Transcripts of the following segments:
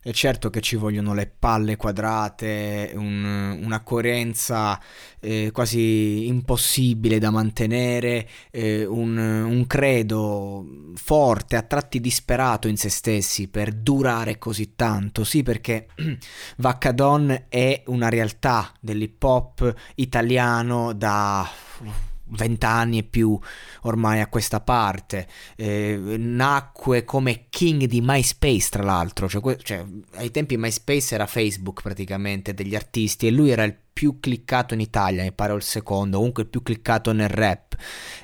È certo che ci vogliono le palle quadrate, un, una coerenza eh, quasi impossibile da mantenere, eh, un, un, credo forte, a tratti disperato in se stessi per durare così tanto. Sì, perché Vaccadon è una realtà dell'hip hop italiano da vent'anni e più ormai a questa parte. Eh, nacque come king di MySpace, tra l'altro. Cioè, cioè, ai tempi MySpace era Facebook praticamente degli artisti e lui era il più cliccato in Italia, mi pare il secondo, comunque il più cliccato nel rap.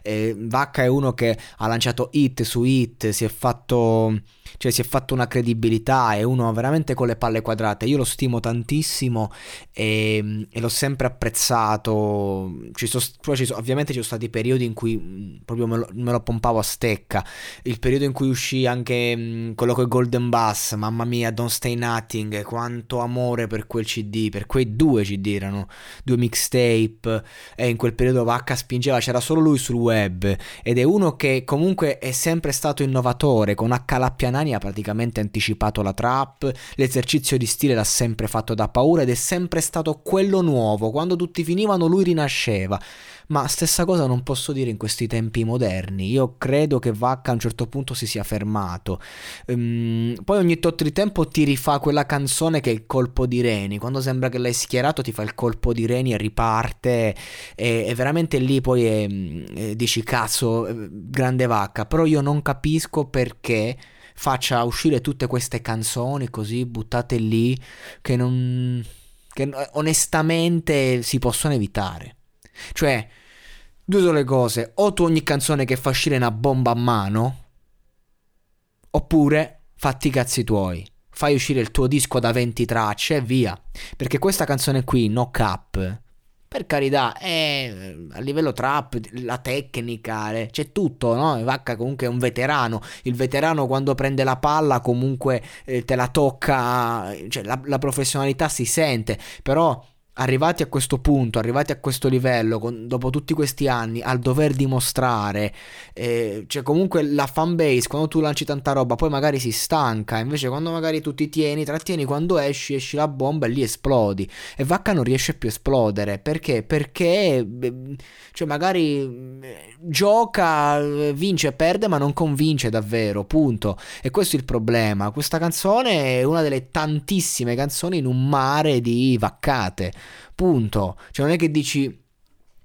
Eh, Vacca è uno che ha lanciato hit su hit, si è fatto cioè si è fatto una credibilità, è uno veramente con le palle quadrate. Io lo stimo tantissimo e, e l'ho sempre apprezzato. Ci so, ci so, ovviamente ci sono stati periodi in cui proprio me lo, me lo, pompavo a stecca. Il periodo in cui uscì anche mh, quello con Golden Bass, mamma mia, Don't Stay Nothing, quanto amore per quel CD, per quei due CD erano due mixtape e in quel periodo Vacca spingeva, c'era solo lui sul web ed è uno che comunque è sempre stato innovatore con H. Lappianani ha praticamente anticipato la trap, l'esercizio di stile l'ha sempre fatto da paura ed è sempre stato quello nuovo, quando tutti finivano lui rinasceva. Ma stessa cosa non posso dire in questi tempi moderni. Io credo che Vacca a un certo punto si sia fermato. Um, poi ogni tot di tempo ti rifà quella canzone che è il colpo di Reni. Quando sembra che l'hai schierato, ti fa il colpo di Reni e riparte. E, e veramente lì poi è, è, dici cazzo, eh, grande Vacca. Però io non capisco perché faccia uscire tutte queste canzoni così buttate lì che non che onestamente si possono evitare. Cioè, due sole cose, o tu ogni canzone che fa uscire una bomba a mano oppure fatti i cazzi tuoi. Fai uscire il tuo disco da 20 tracce e via. Perché questa canzone qui, No Cap, per carità, è, a livello trap, la tecnica, c'è tutto, no? Vacca comunque è un veterano, il veterano quando prende la palla comunque eh, te la tocca, cioè la, la professionalità si sente, però arrivati a questo punto, arrivati a questo livello, con, dopo tutti questi anni, al dover dimostrare, eh, cioè comunque la fanbase, quando tu lanci tanta roba, poi magari si stanca, invece quando magari tu ti tieni, trattieni, quando esci, esci la bomba e lì esplodi. E Vacca non riesce più a esplodere, perché? Perché, cioè magari gioca, vince, perde, ma non convince davvero, punto. E questo è il problema. Questa canzone è una delle tantissime canzoni in un mare di vaccate. Punto. Cioè non è che dici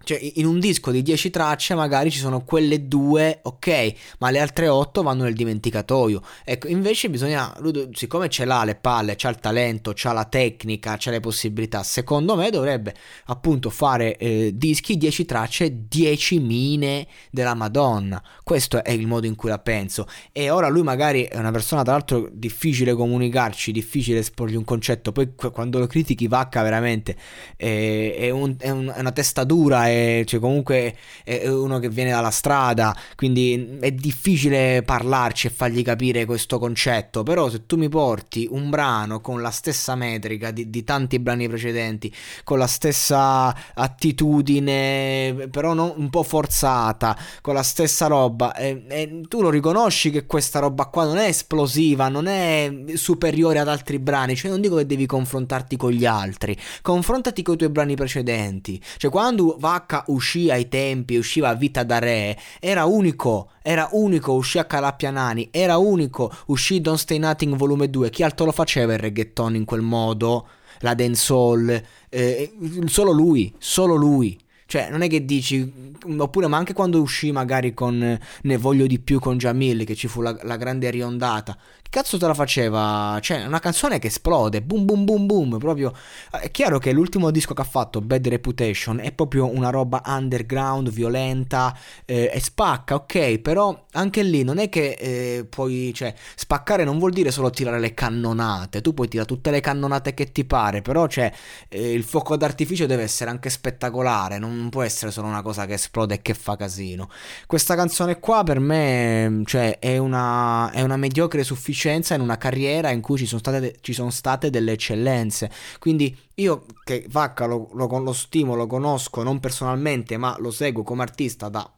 cioè, in un disco di 10 tracce magari ci sono quelle due, ok, ma le altre 8 vanno nel dimenticatoio. Ecco, invece bisogna, siccome ce l'ha le palle, c'ha il talento, c'ha la tecnica, c'ha le possibilità, secondo me dovrebbe appunto fare eh, dischi 10 tracce, 10 mine della Madonna. Questo è il modo in cui la penso. E ora lui magari è una persona, tra l'altro, difficile comunicarci, difficile esporgli un concetto. Poi quando lo critichi, vacca veramente, è, è, un, è, un, è una testa dura, è cioè comunque è uno che viene dalla strada, quindi è difficile parlarci e fargli capire questo concetto, però se tu mi porti un brano con la stessa metrica di, di tanti brani precedenti, con la stessa attitudine, però non, un po' forzata, con la stessa roba, e, e tu lo riconosci che questa roba qua non è esplosiva, non è superiore ad altri brani, cioè non dico che devi confrontarti con gli altri, confrontati con i tuoi brani precedenti, cioè quando va H uscì ai tempi, usciva Vita da Re, era unico, era unico, uscì a Calappianani, era unico, uscì Don't Stay Nothing volume 2, chi altro lo faceva il reggaeton in quel modo? La dancehall, eh, solo lui, solo lui. Cioè, non è che dici, oppure, ma anche quando uscì magari con Ne voglio di più con Jamil, che ci fu la, la grande riondata, cazzo te la faceva? Cioè, una canzone che esplode, boom boom boom boom, proprio... È chiaro che l'ultimo disco che ha fatto, Bad Reputation, è proprio una roba underground, violenta, eh, e spacca, ok, però anche lì non è che eh, puoi... Cioè, spaccare non vuol dire solo tirare le cannonate, tu puoi tirare tutte le cannonate che ti pare, però, cioè, eh, il fuoco d'artificio deve essere anche spettacolare, non non può essere solo una cosa che esplode e che fa casino. Questa canzone qua per me cioè, è, una, è una mediocre sufficienza in una carriera in cui ci sono state, ci sono state delle eccellenze. Quindi io che Vacca lo, lo, lo stimo, lo conosco non personalmente, ma lo seguo come artista da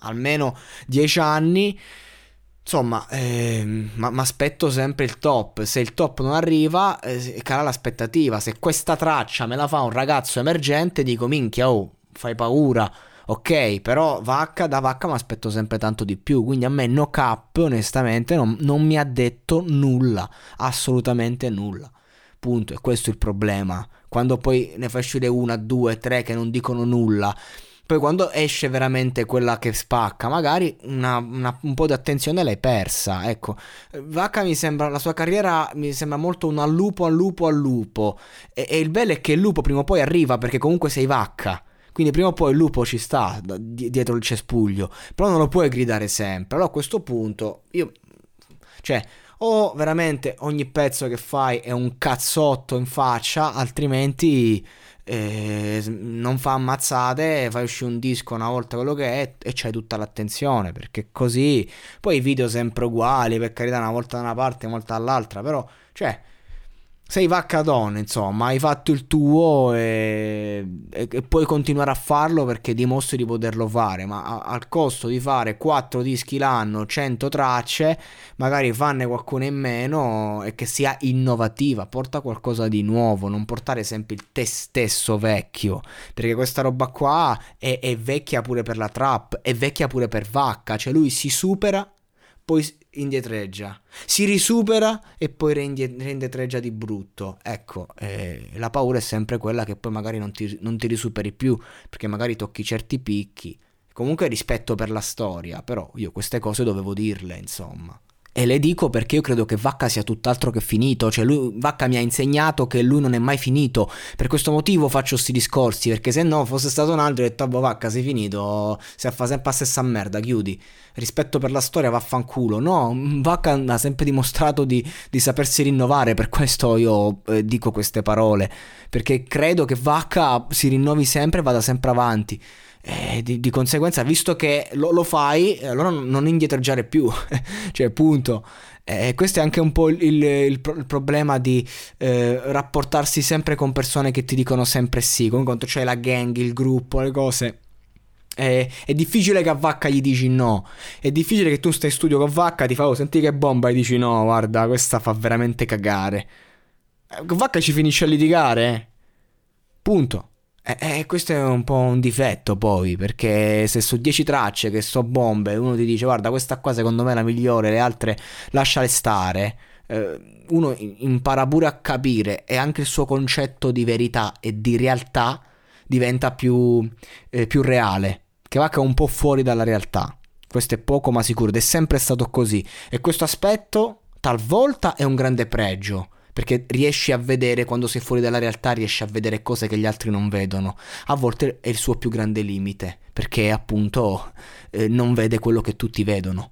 almeno dieci anni. Insomma, eh, mi aspetto sempre il top. Se il top non arriva, eh, cala l'aspettativa. Se questa traccia me la fa un ragazzo emergente, dico minchia, oh, fai paura. Ok, però Vacca da Vacca mi aspetto sempre tanto di più. Quindi a me No Cap, onestamente, non, non mi ha detto nulla. Assolutamente nulla. Punto. E questo è il problema. Quando poi ne fai uscire una, due, tre che non dicono nulla poi quando esce veramente quella che spacca, magari una, una, un po' di attenzione l'hai persa. Ecco, Vacca mi sembra, la sua carriera mi sembra molto un al lupo, al lupo, al lupo. E, e il bello è che il lupo prima o poi arriva perché comunque sei Vacca. Quindi prima o poi il lupo ci sta dietro il cespuglio. Però non lo puoi gridare sempre. Allora a questo punto io... Cioè, o veramente ogni pezzo che fai è un cazzotto in faccia, altrimenti eh, non fa ammazzate, fai uscire un disco una volta quello che è e c'hai tutta l'attenzione, perché così. Poi i video sempre uguali, per carità una volta da una parte, una volta dall'altra, però cioè sei vaccadone, insomma, hai fatto il tuo e, e, e, puoi continuare a farlo perché dimostri di poterlo fare, ma a, al costo di fare 4 dischi l'anno, 100 tracce, magari fanne qualcuno in meno e che sia innovativa, porta qualcosa di nuovo, non portare sempre il te stesso vecchio, perché questa roba qua è, è vecchia pure per la trap, è vecchia pure per Vacca, cioè lui si supera, poi indietreggia, si risupera e poi reindietreggia di brutto. Ecco, eh, la paura è sempre quella che poi magari non ti, non ti risuperi più, perché magari tocchi certi picchi. Comunque rispetto per la storia, però io queste cose dovevo dirle, insomma. E le dico perché io credo che Vacca sia tutt'altro che finito, cioè lui, Vacca mi ha insegnato che lui non è mai finito, per questo motivo faccio questi discorsi, perché se no fosse stato un altro e detto, boh Vacca sei finito, se fa sempre la stessa merda, chiudi, rispetto per la storia vaffanculo, no, Vacca ha sempre dimostrato di, di sapersi rinnovare, per questo io eh, dico queste parole, perché credo che Vacca si rinnovi sempre e vada sempre avanti. Eh, di, di, conseguenza, visto che lo, lo fai, allora non indietreggiare più, cioè, punto. Eh, questo è anche un po' il, il, il, il problema di eh, rapportarsi sempre con persone che ti dicono sempre sì, come quando c'è la gang, il gruppo, le cose. È, è, difficile che a Vacca gli dici no. È difficile che tu stai in studio con Vacca, ti fa, oh, senti che bomba, e dici no, guarda, questa fa veramente cagare. Eh, Vacca ci finisce a litigare, eh. Punto. Eh, eh, questo è un po' un difetto poi, perché se su 10 tracce che so bombe uno ti dice guarda questa qua secondo me è la migliore, le altre lasciale stare, eh, uno impara pure a capire e anche il suo concetto di verità e di realtà diventa più, eh, più reale, che va un po' fuori dalla realtà. Questo è poco ma sicuro ed è sempre stato così e questo aspetto talvolta è un grande pregio perché riesci a vedere, quando sei fuori dalla realtà, riesci a vedere cose che gli altri non vedono. A volte è il suo più grande limite, perché appunto eh, non vede quello che tutti vedono.